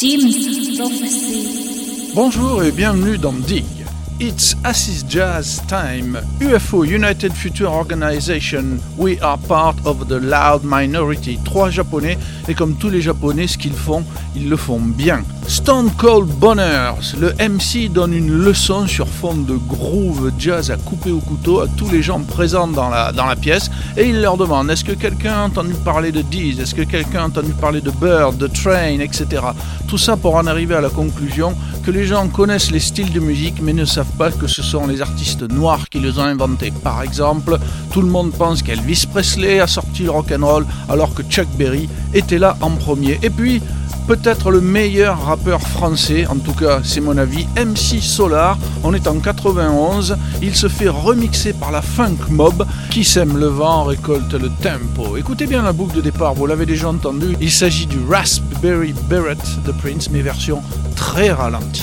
Prophecy. Bonjour et bienvenue dans Dig. It's Acid Jazz Time. UFO United Future Organization. We are part of the loud minority. Trois japonais et comme tous les japonais, ce qu'ils font, ils le font bien. Stone Cold Bonners, le MC donne une leçon sur fond de groove jazz à couper au couteau à tous les gens présents dans la, dans la pièce et il leur demande est-ce que quelqu'un a entendu parler de Deez? Est-ce que quelqu'un a entendu parler de Bird, de Train, etc. Tout ça pour en arriver à la conclusion que les gens connaissent les styles de musique mais ne savent pas que ce sont les artistes noirs qui les ont inventés. Par exemple, tout le monde pense qu'Elvis Presley a sorti le rock'n'roll alors que Chuck Berry était là en premier. Et puis, peut-être le meilleur rappeur français, en tout cas c'est mon avis, MC Solar. On est en 91, il se fait remixer par la Funk Mob qui sème le vent, récolte le tempo. Écoutez bien la boucle de départ, vous l'avez déjà entendu, il s'agit du Raspberry Beret de Prince, mais version très ralentie.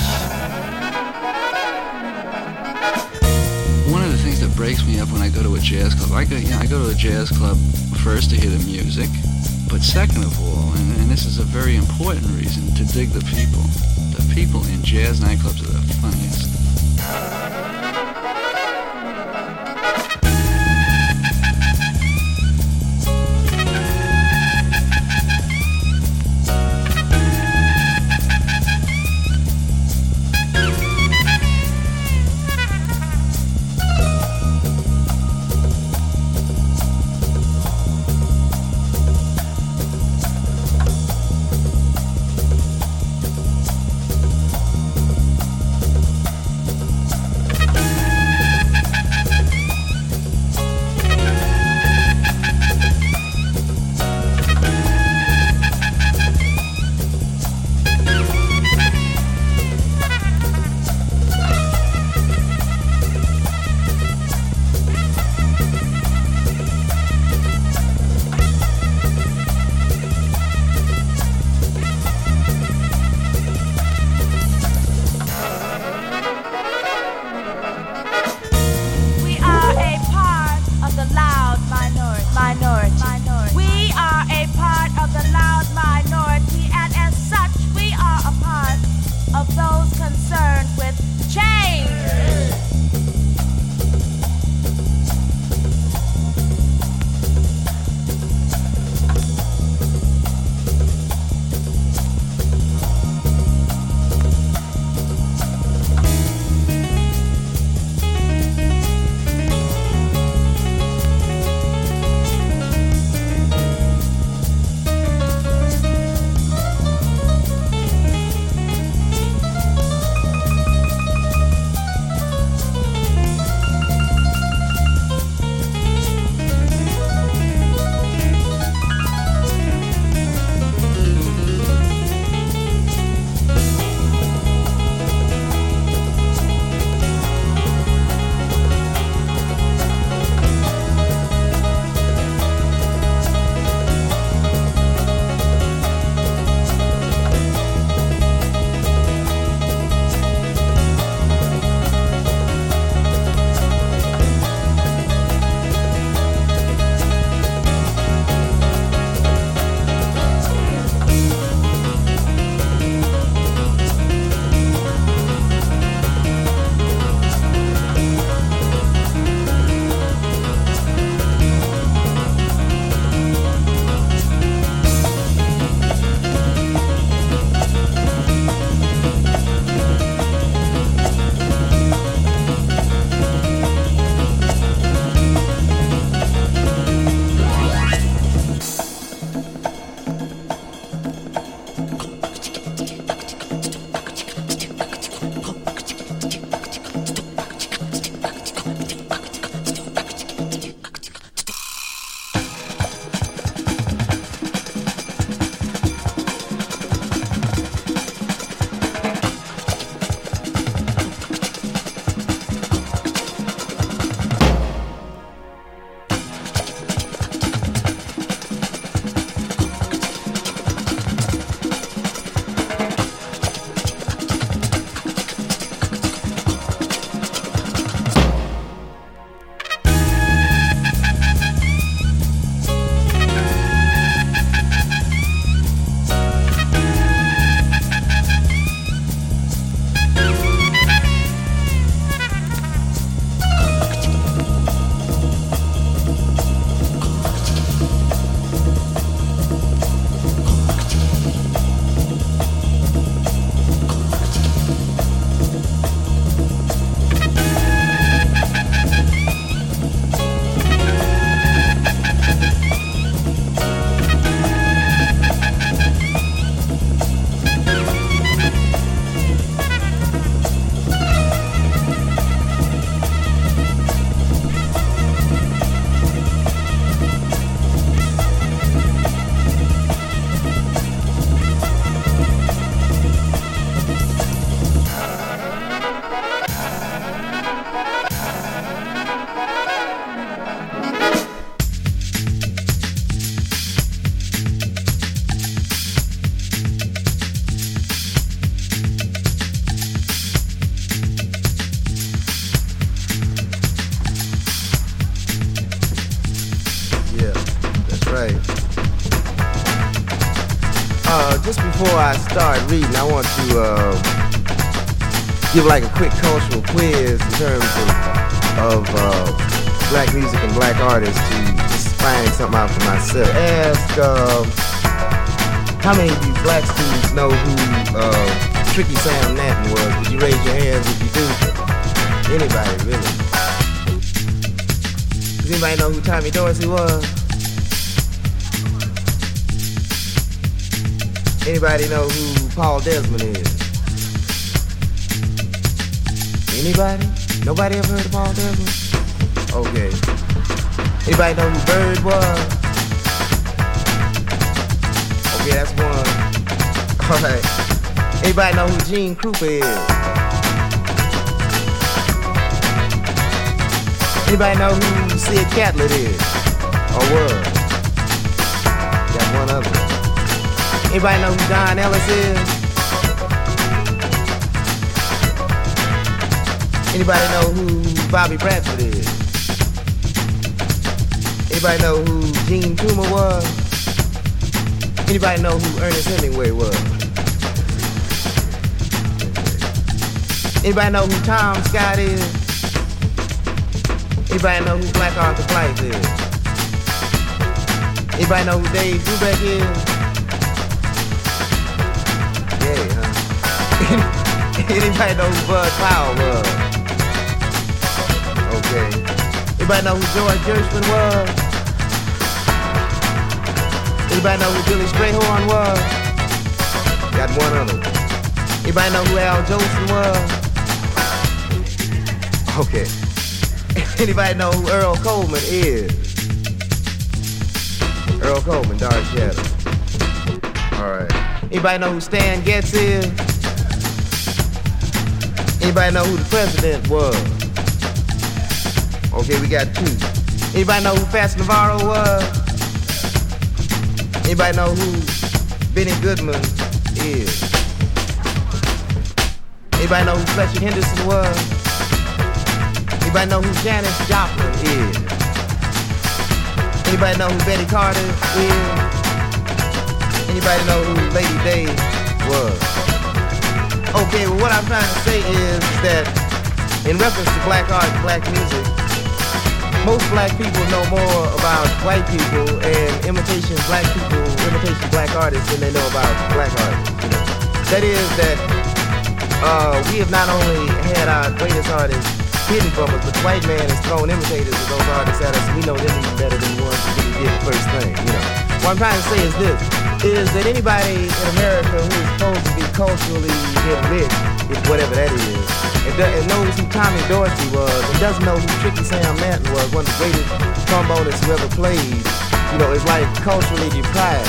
Breaks me up when I go to a jazz club, I go, you know, I go to a jazz club first to hear the music, but second of all, and, and this is a very important reason, to dig the people. The people in jazz nightclubs are the funniest. Like a quick cultural quiz in terms of, of uh, black music and black artists to just find something out for myself. Ask uh, how many of you black students know who uh, Tricky Sam Natton was? Would you raise your hands if you do? Anybody, really? Does anybody know who Tommy Dorsey was? Anybody know who Paul Desmond is? Anybody? Nobody ever heard of Paul Desmond? Okay. Anybody know who Bird was? Okay, that's one. Alright. Anybody know who Gene Krupa is? Anybody know who Sid Catlett is? Or was? Got one other. Anybody know who Don Ellis is? Anybody know who Bobby Bradford is? Anybody know who Gene Toomer was? Anybody know who Ernest Hemingway was? Anybody know who Tom Scott is? Anybody know who Black Arthur Blythe is? Anybody know who Dave Brubeck is? Yeah. Anybody know who Bud Powell was? Okay. Anybody know who George Gershwin was? Anybody know who Billy Strayhorn was? Got one of them. Anybody know who Al Jolson was? Okay. Anybody know who Earl Coleman is? Earl Coleman, Dark Shadow. Alright. Anybody know who Stan Getz is? Anybody know who the president was? Okay, we got two. Anybody know who Fast Navarro was? Anybody know who Benny Goodman is? Anybody know who Fletcher Henderson was? Anybody know who Janis Joplin is? Anybody know who Betty Carter is? Anybody know who Lady Day was? Okay, well what I'm trying to say is that in reference to black art and black music, most black people know more about white people and imitation black people, imitation black artists than they know about black artists. You know? That is that uh, we have not only had our greatest artists hidden from us, but the white man has thrown imitators of those artists at us, we know them even better than the ones who really did the first thing. You know, what I'm trying to say is this: is that anybody in America who is supposed to be culturally enriched, if whatever that is, and, and knows who Tommy Dorsey was, and doesn't know who Tricky Sam Natton was, one of the greatest trombonists who ever played, you know, is like culturally deprived.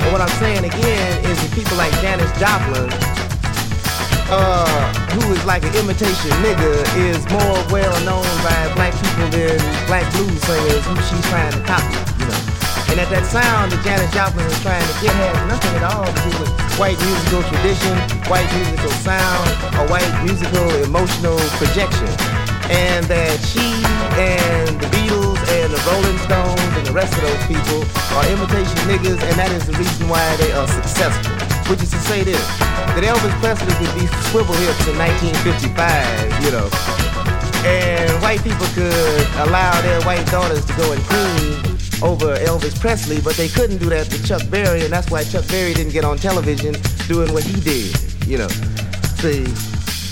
And what I'm saying again is that people like Janis Joplin, uh, who is like an imitation nigga, is more well known by black people than black blues singers who she's trying to copy. And that that sound that Janis Joplin was trying to get has nothing at all to do with white musical tradition, white musical sound, or white musical emotional projection. And that she and the Beatles and the Rolling Stones and the rest of those people are imitation niggas, and that is the reason why they are successful. Which is to say this, that Elvis Presley could be swivel hips in 1955, you know, and white people could allow their white daughters to go and clean over Elvis Presley, but they couldn't do that with Chuck Berry, and that's why Chuck Berry didn't get on television doing what he did, you know. See?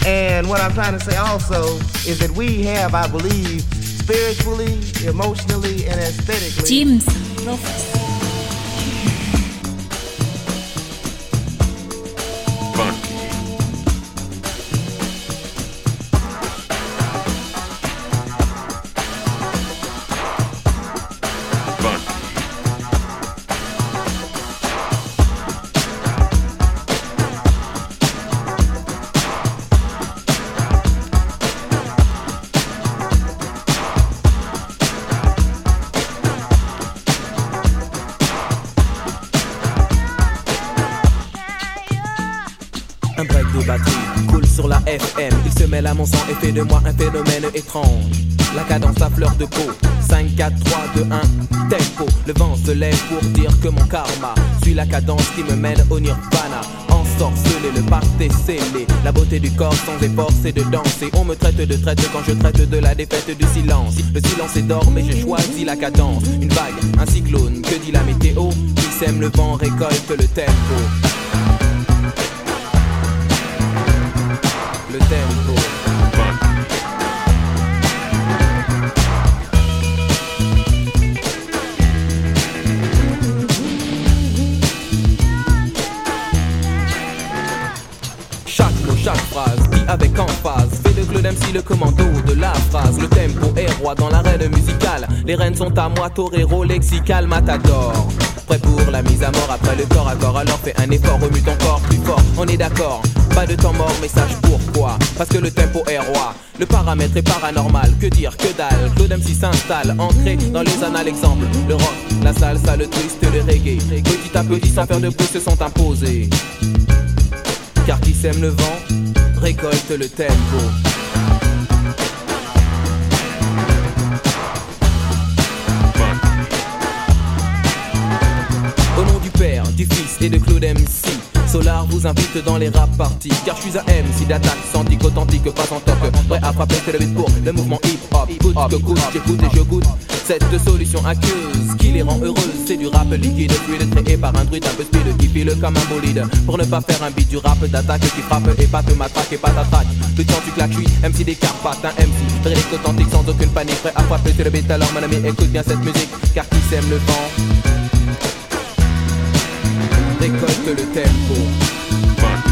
And what I'm trying to say also is that we have, I believe, spiritually, emotionally, and aesthetically. James à mon sang et fait de moi un phénomène étrange. La cadence à fleur de peau, 5, 4, 3, 2, 1, tempo. Le vent se lève pour dire que mon karma suit la cadence qui me mène au nirvana ensorcelé, le pacte est scellé. La beauté du corps sans effort, c'est de danser. On me traite de traite quand je traite de la défaite du silence. Le silence est d'or, mais j'ai choisi la cadence. Une vague, un cyclone, que dit la météo? Qui sème le vent, récolte le tempo. Le tempo. avec emphase. Fais de Claude MC le commando de la phrase. Le tempo est roi dans l'arène musicale. Les rênes sont à moi, torero, lexical, matador. Prêt pour la mise à mort après le corps à corps. Alors fais un effort, remue ton corps plus fort. On est d'accord, pas de temps mort, mais sache pourquoi. Parce que le tempo est roi. Le paramètre est paranormal. Que dire, que dalle. Claude MC s'installe, ancré dans les annales. Exemple, le rock, la salsa, le twist, le reggae. Petit à petit, sans faire de bruit, se sont imposés. Car qui sème le vent récolte le tempo. Au nom du Père, du Fils et de Claude MC. Solar vous invite dans les rap parties. Car je suis un MC d'attaque Santique authentique pas en toc Prêt à frapper que le beat pour le mouvement hip hop Écoute que coûte j'écoute et je goûte Cette solution aqueuse qui les rend heureuses C'est du rap liquide fluide créé par un druide un peu speed Qui file comme un bolide. Pour ne pas faire un beat du rap d'attaque Qui frappe et pas te matraque et pas t'attraque Le temps tu claques, je MC des Carpates Un MC très authentique sans aucune panique. Prêt à frapper sur le beat alors mon ami écoute bien cette musique. Car qui sème le vent? Récolte le tempo.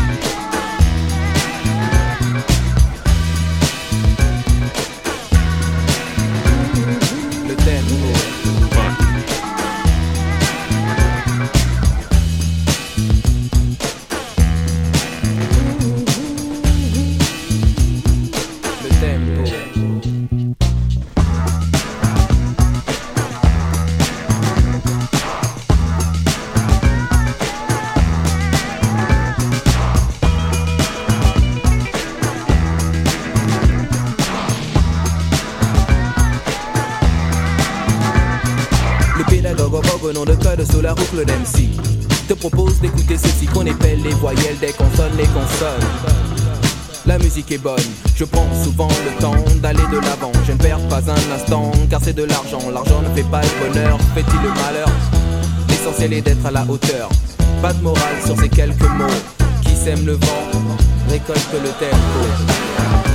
Je prends souvent le temps d'aller de l'avant. Je ne perds pas un instant, car c'est de l'argent. L'argent ne fait pas le bonheur, fait-il le malheur? L'essentiel est d'être à la hauteur. Pas de morale sur ces quelques mots qui sèment le vent, récolte le tempo.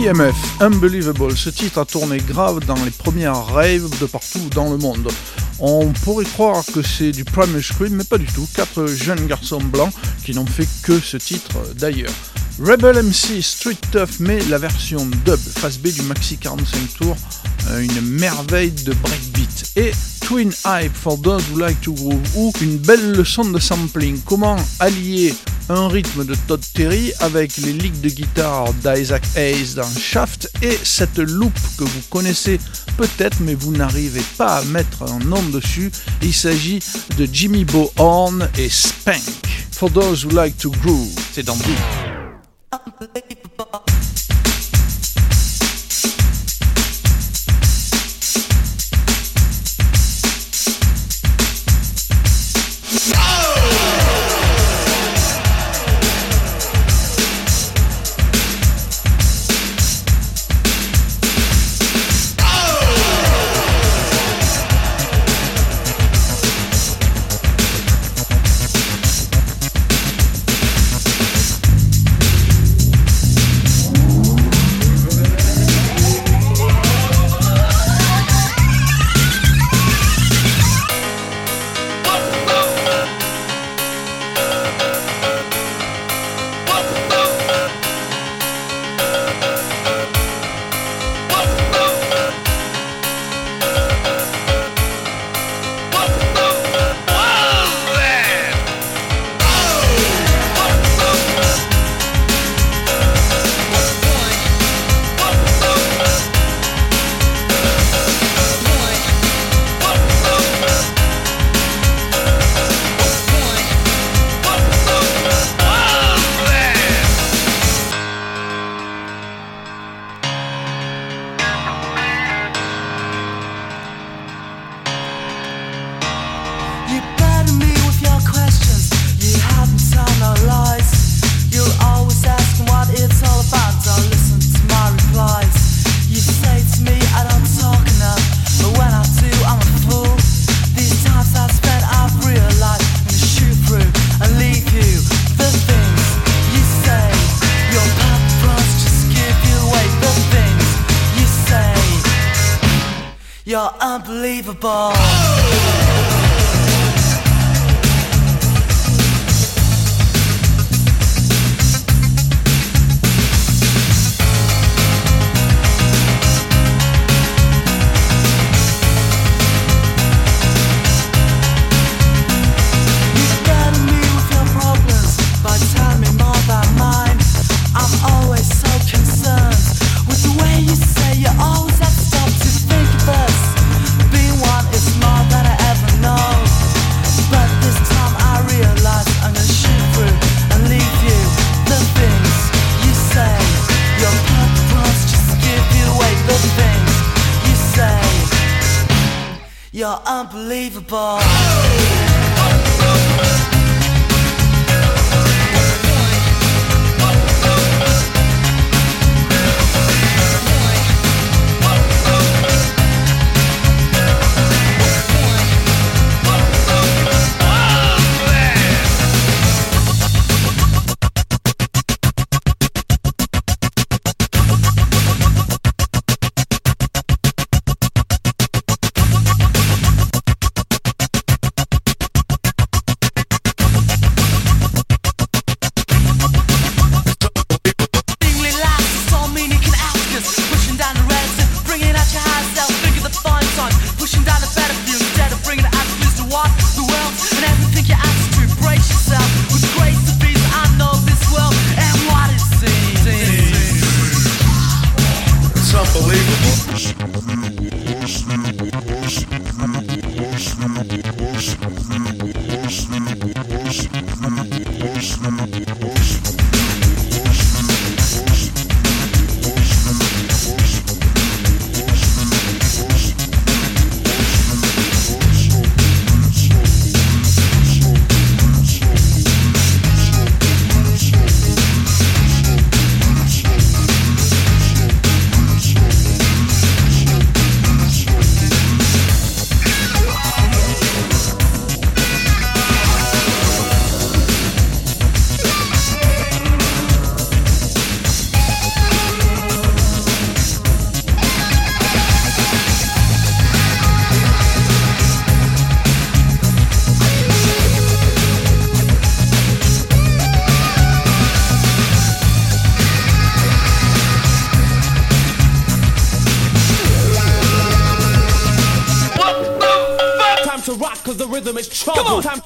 IMF, Unbelievable, ce titre a tourné grave dans les premières raves de partout dans le monde. On pourrait croire que c'est du Primal Scream, mais pas du tout. Quatre jeunes garçons blancs qui n'ont fait que ce titre d'ailleurs. Rebel MC Street Tough met la version dub face B du maxi 45 tours, euh, une merveille de breakbeat. Et Twin Hype for those who like to groove ou une belle leçon de sampling. Comment allier un rythme de Todd Terry avec les ligues de guitare d'Isaac Hayes dans Shaft et cette loop que vous connaissez peut-être mais vous n'arrivez pas à mettre un nom dessus. Il s'agit de Jimmy Bo Horn et Spank. For those who like to groove, c'est dans Beat. unbelievable.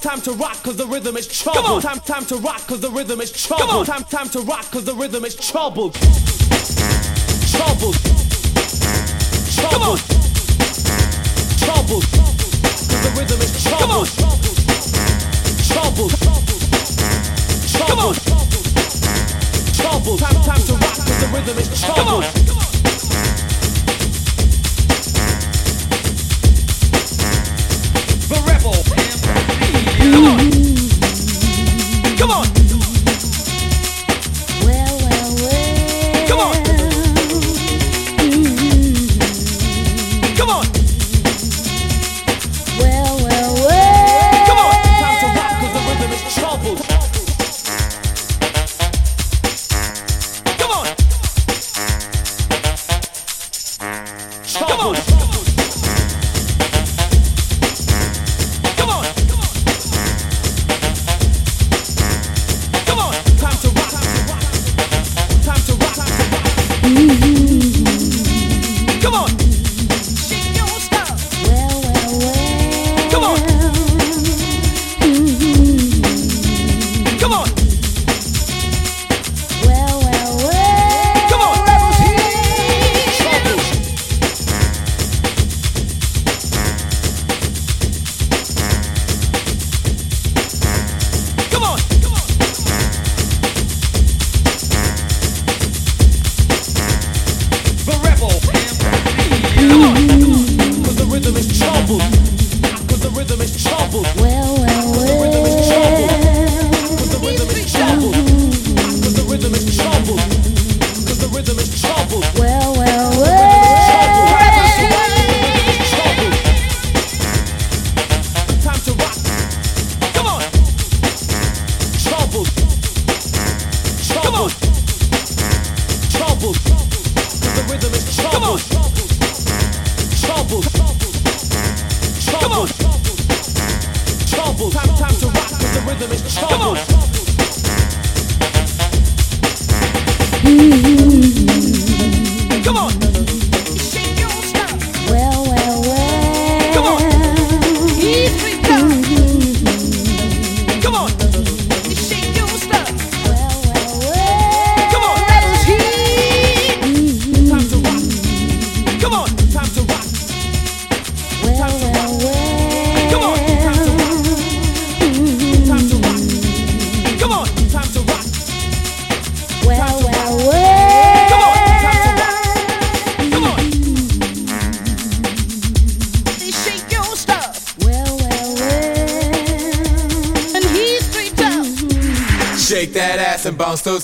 Time to rock cause the rhythm is trouble. Come on. Time time to rock cause the rhythm is trouble. Come on. Time time to rock cause the rhythm is trouble. Trouble. Trouble. Trouble. Cause the rhythm is trouble. Trouble. Trouble. Trouble. Time time to rock cause the rhythm is trouble. Nous sommes Come on.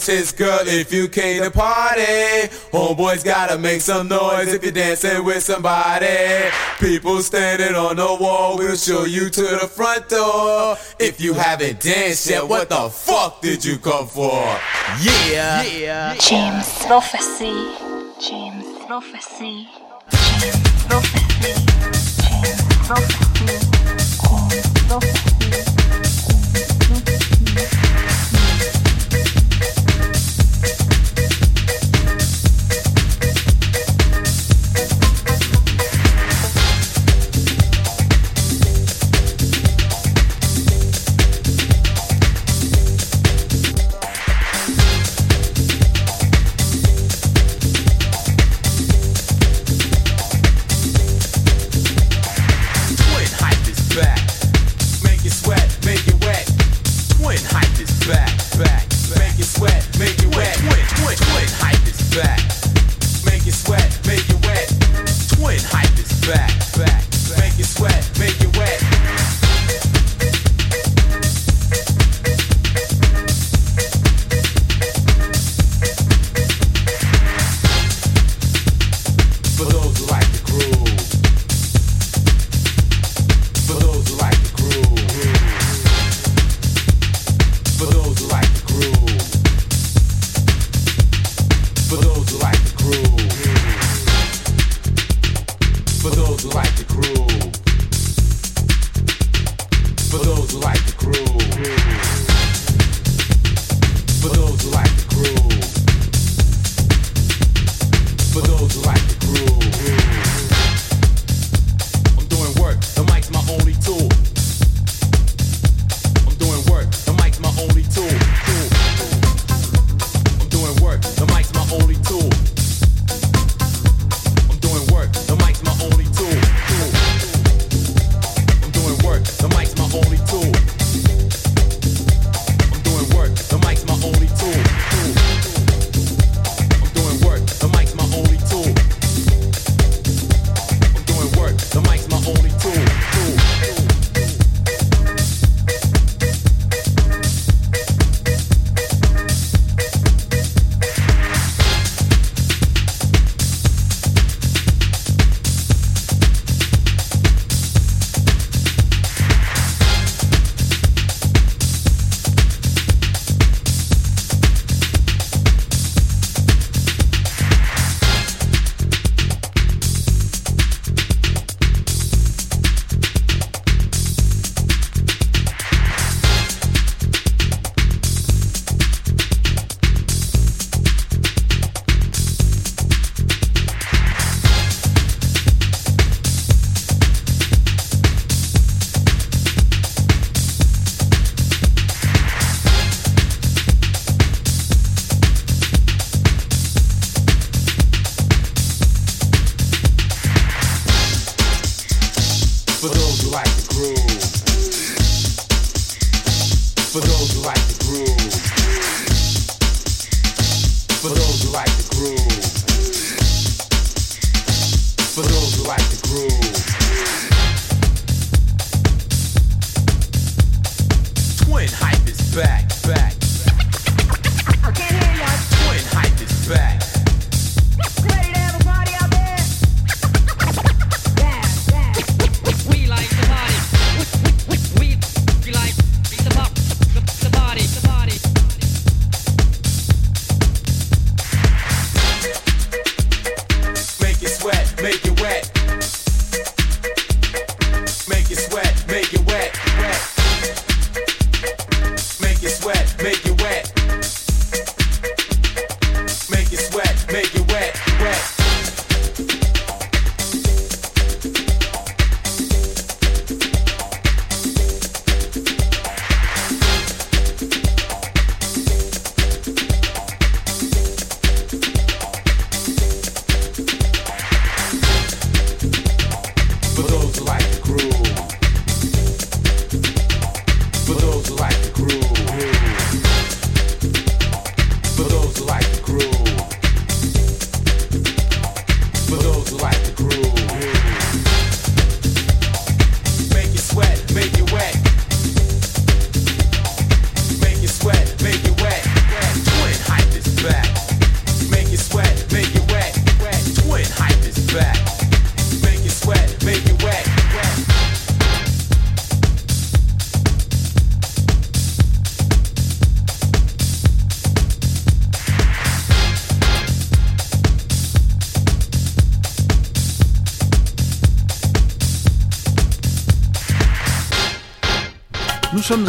tits, girl, if you came to party. Homeboys gotta make some noise if you're dancing with somebody. People standing on the wall, we'll show you to the front door. If you haven't danced yet, what the fuck did you come for? Yeah. yeah. James Prophecy. James Prophecy. James Prophecy. James Prophecy.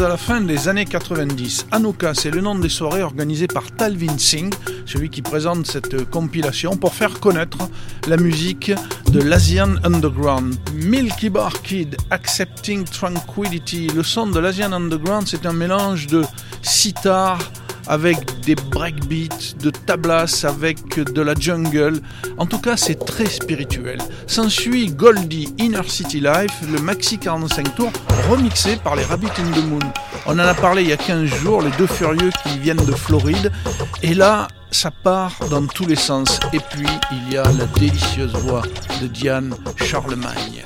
À la fin des années 90. Anuka, c'est le nom des soirées organisées par Talvin Singh, celui qui présente cette compilation pour faire connaître la musique de l'Asian Underground. Milky Bar Kid, Accepting Tranquility. Le son de l'Asian Underground, c'est un mélange de sitar, avec des breakbeats, de tablas, avec de la jungle. En tout cas, c'est très spirituel. S'ensuit Goldie Inner City Life, le maxi 45 tours remixé par les Rabbit in the Moon. On en a parlé il y a 15 jours, les deux furieux qui viennent de Floride. Et là, ça part dans tous les sens. Et puis, il y a la délicieuse voix de Diane Charlemagne.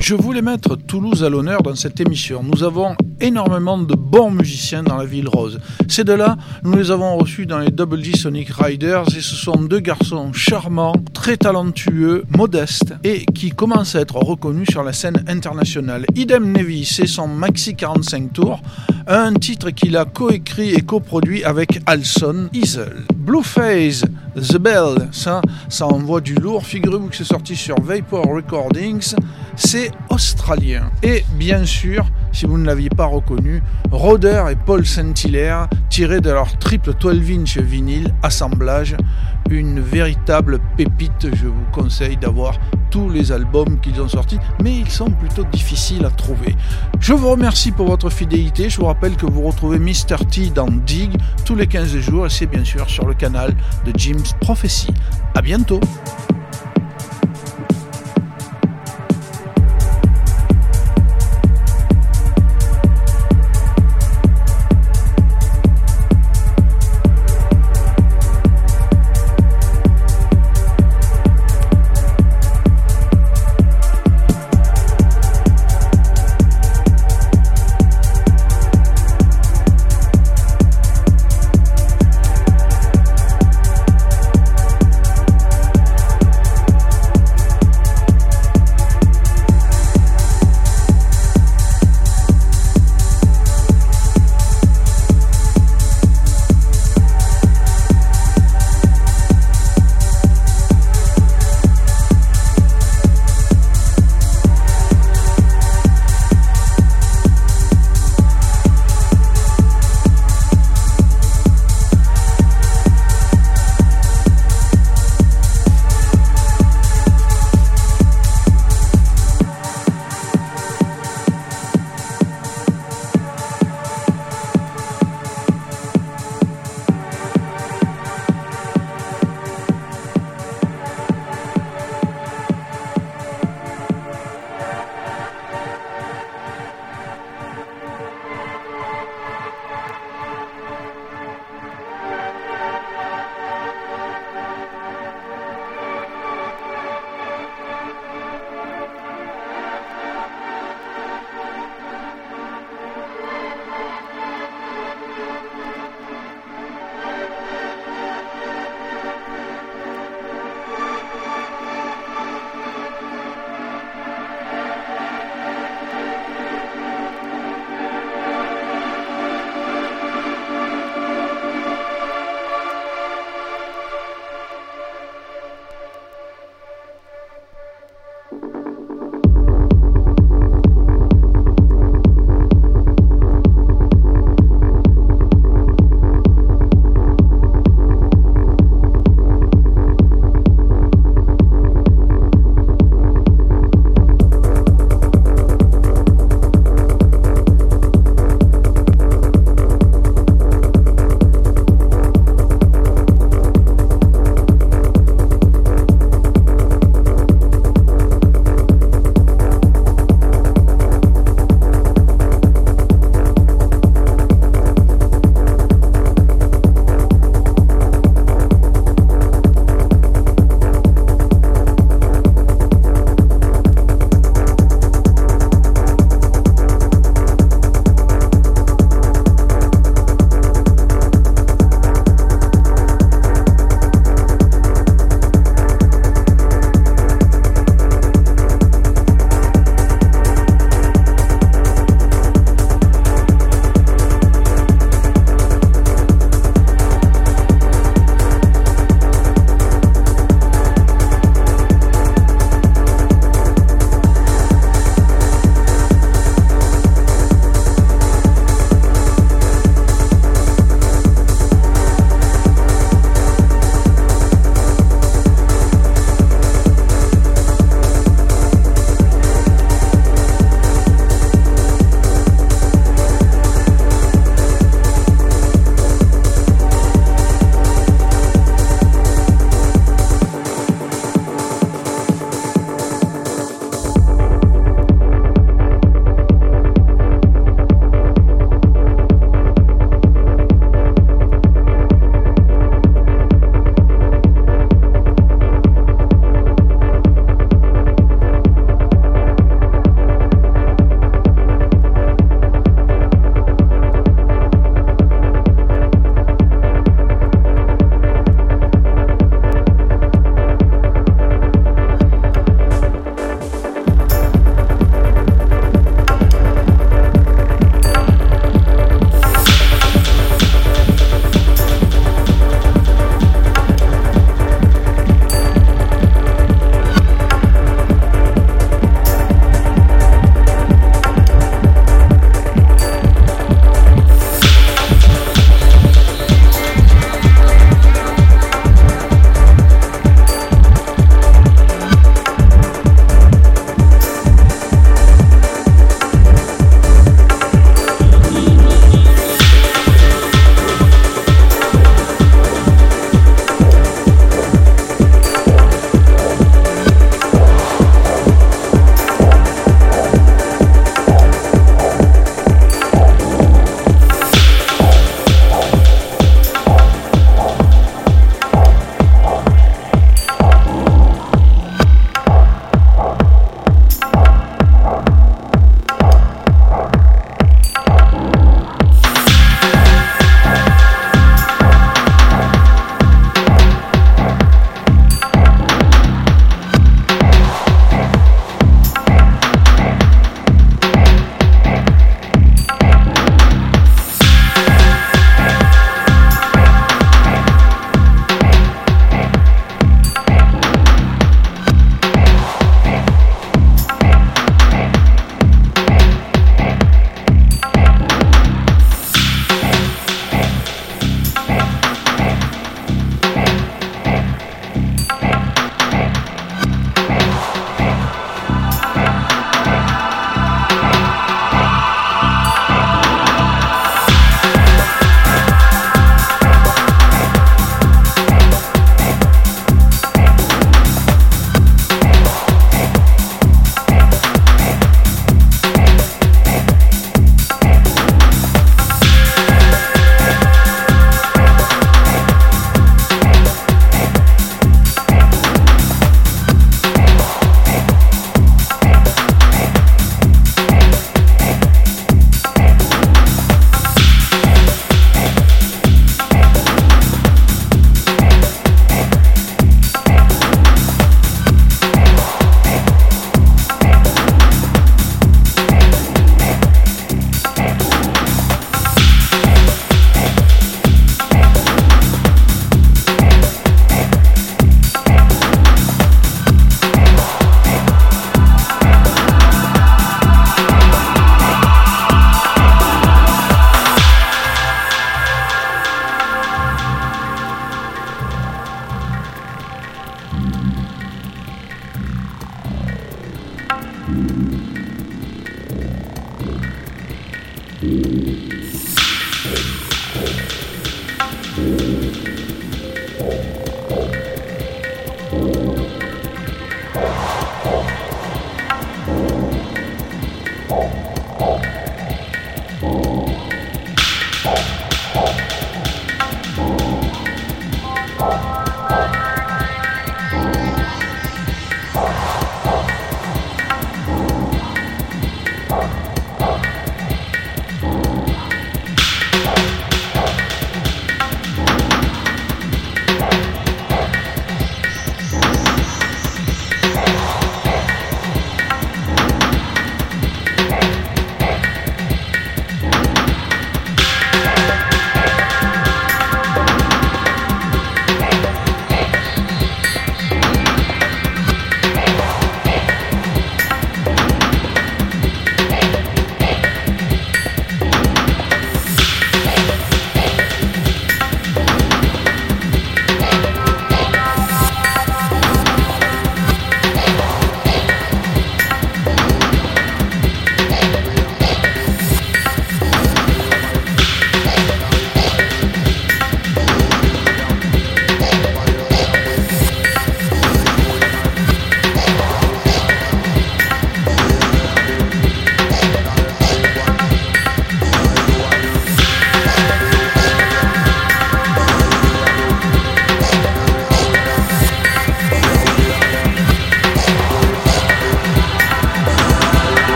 Je voulais mettre Toulouse à l'honneur dans cette émission. Nous avons énormément de bons musiciens dans la ville rose. Ces deux-là, nous les avons reçus dans les Double D Sonic Riders et ce sont deux garçons charmants, très talentueux, modestes et qui commencent à être reconnus sur la scène internationale. Idem Nevi, c'est son maxi 45 tours, un titre qu'il a coécrit et coproduit avec Alson Isle. Blueface, The Bell, ça, ça envoie du lourd. Figurez-vous que c'est sorti sur Vapor Recordings. C'est australien. Et bien sûr, si vous ne l'aviez pas reconnu, Roder et Paul Saint-Hilaire, tirés de leur triple 12-inch vinyle assemblage, une véritable pépite. Je vous conseille d'avoir tous les albums qu'ils ont sortis, mais ils sont plutôt difficiles à trouver. Je vous remercie pour votre fidélité. Je vous rappelle que vous retrouvez Mr. T dans Dig tous les 15 jours et c'est bien sûr sur le canal de Jim's Prophecy. À bientôt!